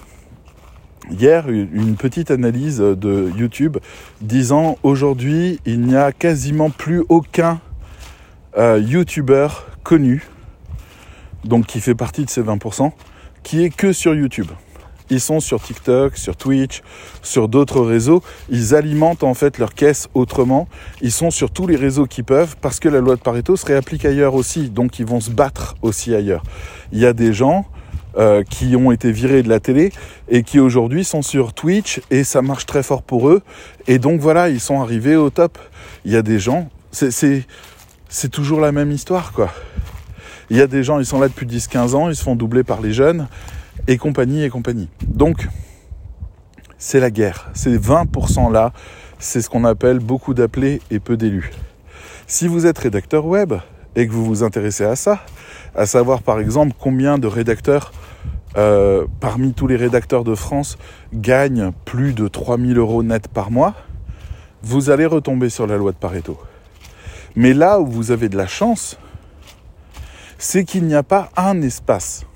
hier une petite analyse de YouTube disant aujourd'hui il n'y a quasiment plus aucun euh, YouTuber connu donc qui fait partie de ces 20%, qui est que sur YouTube. ils sont sur TikTok, sur Twitch, sur d'autres réseaux. Ils alimentent en fait leur caisse autrement. Ils sont sur tous les réseaux qu'ils peuvent parce que la loi de Pareto se réapplique ailleurs aussi. Donc ils vont se battre aussi ailleurs. Il y a des gens euh, qui ont été virés de la télé et qui aujourd'hui sont sur Twitch et ça marche très fort pour eux. Et donc voilà, ils sont arrivés au top. Il y a des gens, c'est c'est toujours la même histoire quoi. Il y a des gens, ils sont là depuis 10-15 ans, ils se font doubler par les jeunes et compagnie et compagnie. Donc, c'est la guerre. Ces 20% là, c'est ce qu'on appelle beaucoup d'appelés et peu d'élus. Si vous êtes rédacteur web et que vous vous intéressez à ça, à savoir par exemple combien de rédacteurs euh, parmi tous les rédacteurs de France gagnent plus de 3000 euros net par mois, vous allez retomber sur la loi de Pareto. Mais là où vous avez de la chance, c'est qu'il n'y a pas un espace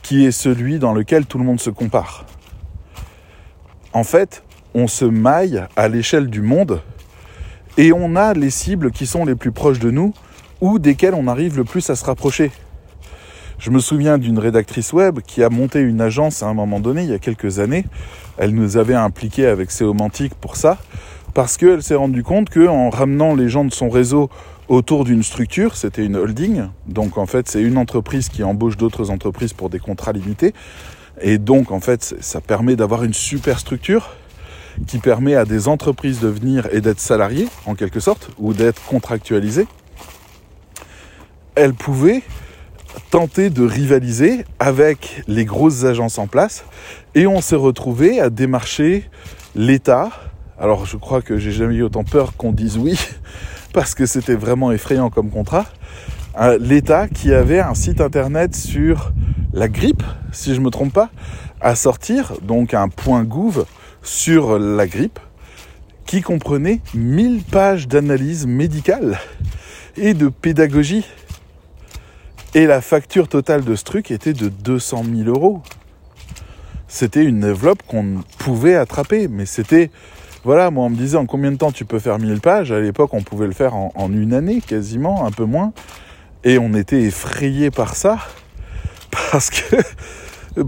qui est celui dans lequel tout le monde se compare. En fait, on se maille à l'échelle du monde et on a les cibles qui sont les plus proches de nous ou desquelles on arrive le plus à se rapprocher. Je me souviens d'une rédactrice web qui a monté une agence à un moment donné, il y a quelques années. Elle nous avait impliqués avec Séomantique pour ça, parce qu'elle s'est rendue compte qu'en ramenant les gens de son réseau autour d'une structure, c'était une holding, donc en fait c'est une entreprise qui embauche d'autres entreprises pour des contrats limités, et donc en fait ça permet d'avoir une super structure qui permet à des entreprises de venir et d'être salariés en quelque sorte, ou d'être contractualisés. Elle pouvait tenter de rivaliser avec les grosses agences en place, et on s'est retrouvé à démarcher l'État. Alors je crois que j'ai jamais eu autant peur qu'on dise oui, parce que c'était vraiment effrayant comme contrat. Euh, L'État qui avait un site internet sur la grippe, si je me trompe pas, à sortir, donc un point gouv sur la grippe, qui comprenait 1000 pages d'analyse médicale et de pédagogie. Et la facture totale de ce truc était de 200 000 euros. C'était une enveloppe qu'on pouvait attraper, mais c'était voilà, moi on me disait en combien de temps tu peux faire 1000 pages? À l'époque, on pouvait le faire en, une année quasiment, un peu moins. Et on était effrayé par ça. Parce que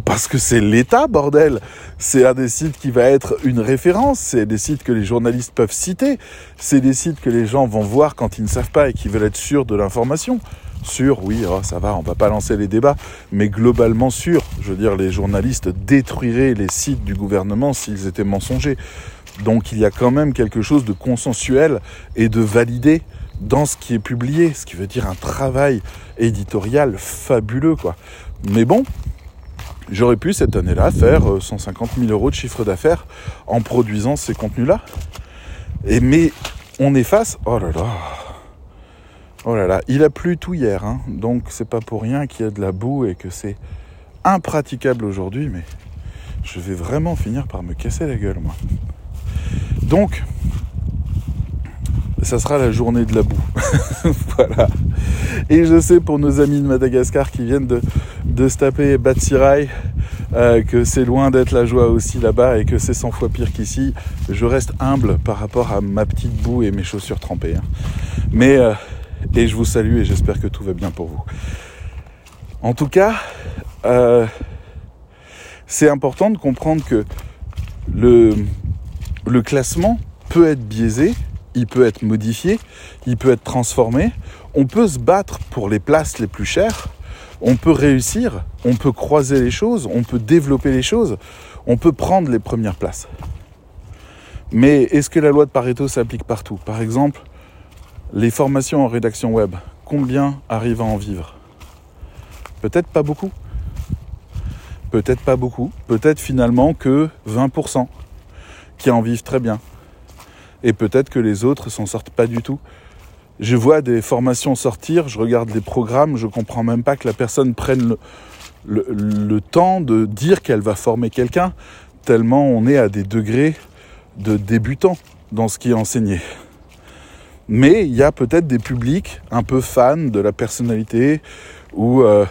parce que c'est l'État, bordel. C'est un des sites qui va être une référence. C'est des sites que les journalistes peuvent citer. C'est des sites que les gens vont voir quand ils ne savent pas et qui veulent être sûrs de l'information. Sûr, oui, oh, ça va, on va pas lancer les débats, mais globalement sûr. Je veux dire, les journalistes détruiraient les sites du gouvernement s'ils étaient mensongers. Donc il y a quand même quelque chose de consensuel et de validé dans ce qui est publié, ce qui veut dire un travail éditorial fabuleux, quoi. Mais bon, j'aurais pu cette année-là faire 150 euh, 000 euros de chiffre d'affaires en produisant ces contenus-là. Et mais on est face, oh là là, oh là là, il a plu tout hier, hein, donc c'est pas pour rien qu'il y a de la boue et que c'est impraticable aujourd'hui, mais je vais vraiment finir par me casser la gueule, moi. Donc, ça sera la journée de la boue. voilà. Et je sais pour nos amis de Madagascar qui viennent de, de se taper Batsirai, euh, que c'est loin d'être la joie aussi là-bas et que c'est 100 fois pire qu'ici. Je reste humble par rapport à ma petite boue et mes chaussures trempées. Hein. Mais, euh, et je vous salue et j'espère que tout va bien pour vous. En tout cas, euh, c'est important de comprendre que le, le classement peut être biaisé, il peut être modifié, il peut être transformé. On peut se battre pour les places les plus chères, on peut réussir, on peut croiser les choses, on peut développer les choses, on peut prendre les premières places. Mais est-ce que la loi de Pareto s'applique partout? Par exemple, les formations en rédaction web, combien arrivent à en vivre? Peut-être pas beaucoup. Peut-être pas beaucoup. Peut-être finalement que 20% qui en vivent très bien. Et peut-être que les autres s'en sortent pas du tout. Je vois des formations sortir, je regarde les programmes, je comprends même pas que la personne prenne le, temps de dire qu'elle va former quelqu'un, tellement on est à des degrés de débutants dans ce qui est enseigné. Mais il y a peut-être des publics un peu fans de la personnalité ou euh,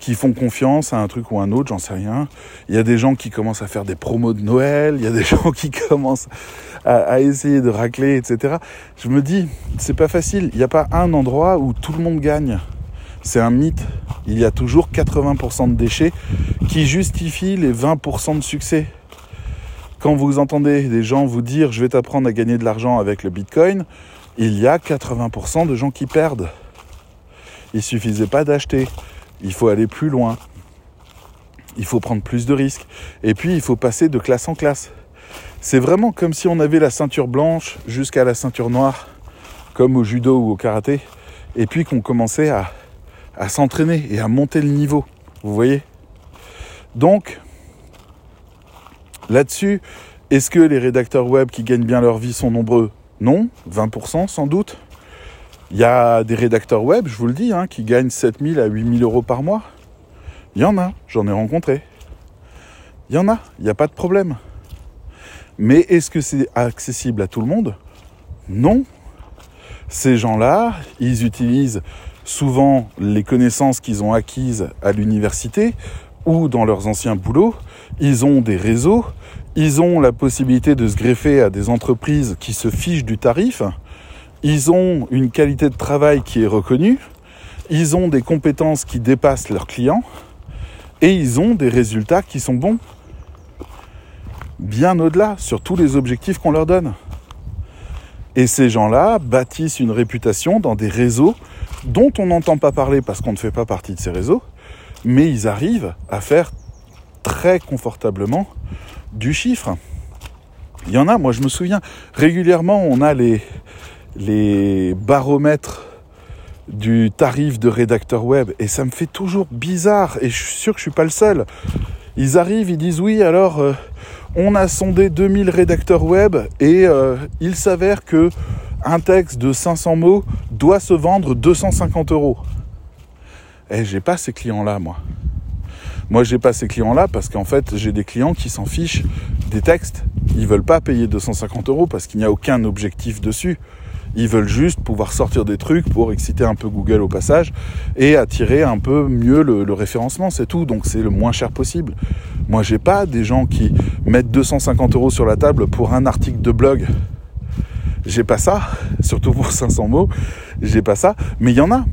qui font confiance à un truc ou un autre, j'en sais rien. Il y a des gens qui commencent à faire des promos de Noël, il y a des gens qui commencent à, essayer de racler, etc. Je me dis, c'est pas facile. Il n'y a pas un endroit où tout le monde gagne. C'est un mythe. Il y a toujours 80% de déchets qui justifient les 20% de succès. Quand vous entendez des gens vous dire je vais t'apprendre à gagner de l'argent avec le Bitcoin, il y a 80% de gens qui perdent. Il suffisait pas d'acheter. Il faut aller plus loin. Il faut prendre plus de risques. Et puis, il faut passer de classe en classe. C'est vraiment comme si on avait la ceinture blanche jusqu'à la ceinture noire, comme au judo ou au karaté, et puis qu'on commençait à, à s'entraîner et à monter le niveau. Vous voyez? Donc, là-dessus, est-ce que les rédacteurs web qui gagnent bien leur vie sont nombreux? Non, 20% sans doute. Il y a des rédacteurs web, je vous le dis, hein, qui gagnent 7000 à 8000 euros par mois. Il y en a, j'en ai rencontré. Il y en a, il n'y a pas de problème. Mais est-ce que c'est accessible à tout le monde? Non. Ces gens-là, ils utilisent souvent les connaissances qu'ils ont acquises à l'université ou dans leurs anciens boulots. Ils ont des réseaux, ils ont la possibilité de se greffer à des entreprises qui se fichent du tarif ils ont une qualité de travail qui est reconnue, ils ont des compétences qui dépassent leurs clients et ils ont des résultats qui sont bons. Bien au-delà, sur tous les objectifs qu'on leur donne. Et ces gens-là bâtissent une réputation dans des réseaux dont on n'entend pas parler parce qu'on ne fait pas partie de ces réseaux, mais ils arrivent à faire très confortablement du chiffre. Il y en a, moi je me souviens, régulièrement on a les, les baromètres du tarif de rédacteur web et ça me fait toujours bizarre et je suis sûr que je suis pas le seul. Ils arrivent, ils disent oui, alors euh, on a sondé 2000 rédacteurs web et euh, il s'avère que un texte de 500 mots doit se vendre 250 euros. Et eh, j'ai pas ces clients-là, moi. Moi, j'ai pas ces clients-là parce qu'en fait, j'ai des clients qui s'en fichent des textes. Ils veulent pas payer 250 euros parce qu'il n'y a aucun objectif dessus. Ils veulent juste pouvoir sortir des trucs pour exciter un peu Google au passage et attirer un peu mieux le, référencement, c'est tout. Donc c'est le moins cher possible. Moi, j'ai pas des gens qui mettent 250 euros sur la table pour un article de blog. J'ai pas ça, surtout pour 500 mots. J'ai pas ça, mais il y en a.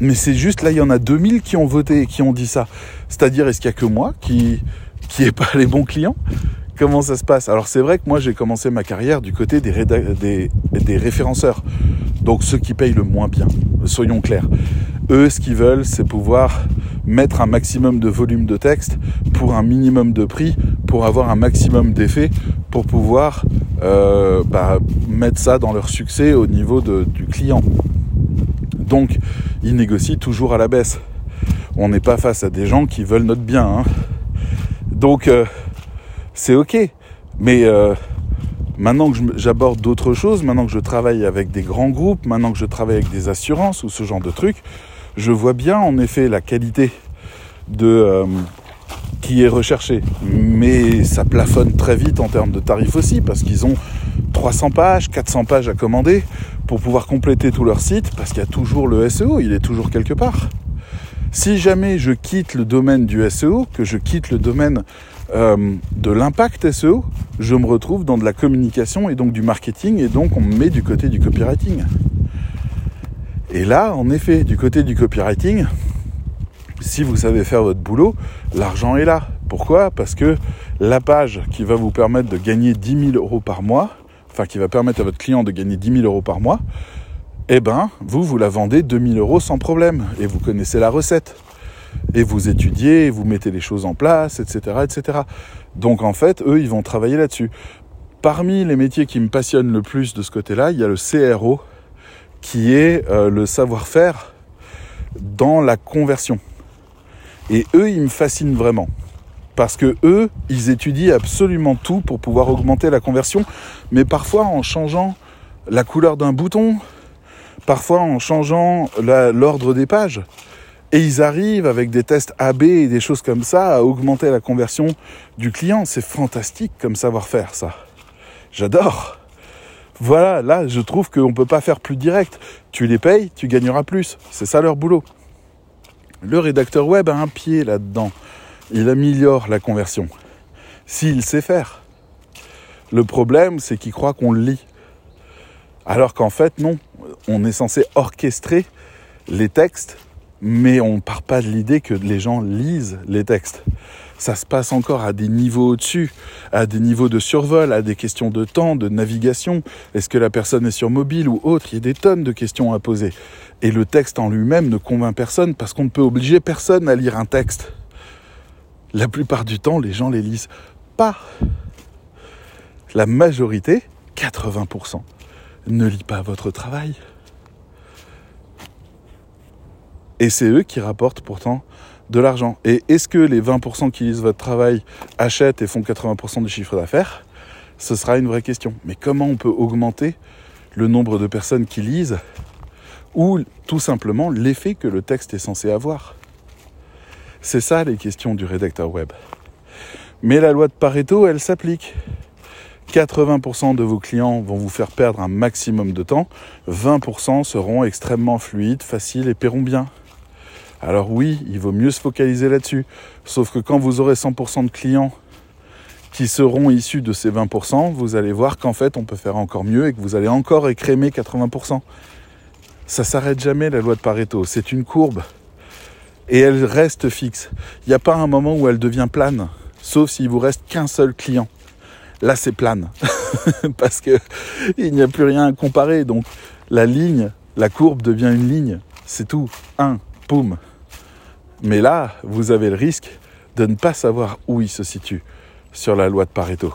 Mais c'est juste là, il y en a 2000 qui ont voté et qui ont dit ça. C'est-à-dire, est-ce qu'il y a que moi qui qui pas les bons clients? Comment ça se passe? Alors c'est vrai que moi j'ai commencé ma carrière du côté des, référenceurs, donc ceux qui payent le moins bien, soyons clairs. Eux, ce qu'ils veulent, c'est pouvoir mettre un maximum de volume de texte pour un minimum de prix, pour avoir un maximum d'effet, pour pouvoir euh, bah, mettre ça dans leur succès au niveau du client. Donc, ils négocient toujours à la baisse. On n'est pas face à des gens qui veulent notre bien. Hein. Donc, euh, c'est ok. Mais euh, maintenant que j'aborde d'autres choses, maintenant que je travaille avec des grands groupes, maintenant que je travaille avec des assurances ou ce genre de trucs, je vois bien en effet la qualité de euh, qui est recherchée. Mais ça plafonne très vite en termes de tarifs aussi, parce qu'ils ont 300 pages, 400 pages à commander pour pouvoir compléter tout leur site, parce qu'il y a toujours le SEO, il est toujours quelque part. Si jamais je quitte le domaine du SEO, que je quitte le domaine euh, de l'impact SEO, je me retrouve dans de la communication et donc du marketing et donc on me met du côté du copywriting. Et là, en effet, du côté du copywriting, si vous savez faire votre boulot, l'argent est là. Pourquoi? Parce que la page qui va vous permettre de gagner 10 000 euros par mois, enfin qui va permettre à votre client de gagner 10 000 euros par mois, eh ben, vous, vous la vendez 2 000 euros sans problème. Et vous connaissez la recette et vous étudiez, vous mettez les choses en place, etc., etc. Donc en fait, eux, ils vont travailler là-dessus. Parmi les métiers qui me passionnent le plus de ce côté-là, il y a le CRO, qui est euh, le savoir-faire dans la conversion. Et eux, ils me fascinent vraiment. Parce que eux, ils étudient absolument tout pour pouvoir augmenter la conversion, mais parfois en changeant la couleur d'un bouton, parfois en changeant l'ordre des pages. Et ils arrivent avec des tests AB et des choses comme ça à augmenter la conversion du client. C'est fantastique comme savoir-faire, ça. J'adore. Voilà, là, je trouve qu'on ne peut pas faire plus direct. Tu les payes, tu gagneras plus. C'est ça leur boulot. Le rédacteur web a un pied là-dedans. Il améliore la conversion. S'il sait faire. Le problème, c'est qu'il croit qu'on le lit. Alors qu'en fait, non. On est censé orchestrer les textes Mais on ne part pas de l'idée que les gens lisent les textes. Ça se passe encore à des niveaux au-dessus, à des niveaux de survol, à des questions de temps, de navigation. Est-ce que la personne est sur mobile ou autre? Il y a des tonnes de questions à poser. Et le texte en lui-même ne convainc personne parce qu'on ne peut obliger personne à lire un texte. La plupart du temps, les gens les lisent pas. La majorité, 80%, ne lit pas votre travail. Et c'est eux qui rapportent pourtant de l'argent. Et est-ce que les 20% qui lisent votre travail achètent et font 80% du chiffre d'affaires? Ce sera une vraie question. Mais comment on peut augmenter le nombre de personnes qui lisent ou tout simplement l'effet que le texte est censé avoir? C'est ça les questions du rédacteur web. Mais la loi de Pareto, elle s'applique. 80% de vos clients vont vous faire perdre un maximum de temps, 20% seront extrêmement fluides, faciles et paieront bien. Alors oui, il vaut mieux se focaliser là-dessus. Sauf que quand vous aurez 100% de clients qui seront issus de ces 20%, vous allez voir qu'en fait on peut faire encore mieux et que vous allez encore écrémer 80%. Ça s'arrête jamais la loi de Pareto, c'est une courbe. Et elle reste fixe. Il n'y a pas un moment où elle devient plane, sauf s'il vous reste qu'un seul client. Là c'est plane. Parce que il n'y a plus rien à comparer. Donc la ligne, la courbe devient une ligne. C'est tout. Un, poum, mais là, vous avez le risque de ne pas savoir où il se situe sur la loi de Pareto.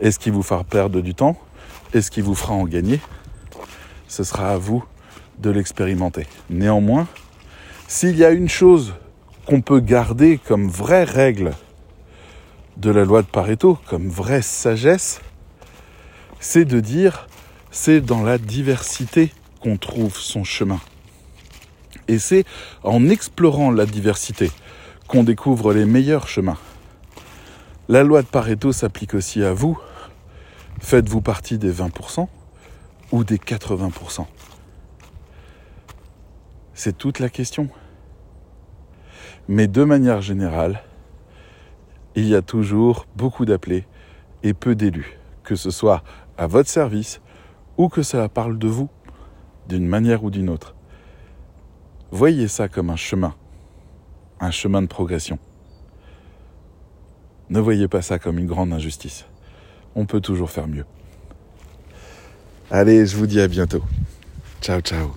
Est-ce qu'il vous fera perdre du temps? Est-ce qu'il vous fera en gagner? Ce sera à vous de l'expérimenter. Néanmoins, s'il y a une chose qu'on peut garder comme vraie règle de la loi de Pareto, comme vraie sagesse, c'est de dire c'est dans la diversité qu'on trouve son chemin. Et c'est en explorant la diversité qu'on découvre les meilleurs chemins. La loi de Pareto s'applique aussi à vous. Faites-vous partie des 20% ou des 80% C'est toute la question. Mais de manière générale, il y a toujours beaucoup d'appelés et peu d'élus, que ce soit à votre service ou que cela parle de vous, d'une manière ou d'une autre. Voyez ça comme un chemin, un chemin de progression. Ne voyez pas ça comme une grande injustice. On peut toujours faire mieux. Allez, je vous dis à bientôt. Ciao, ciao.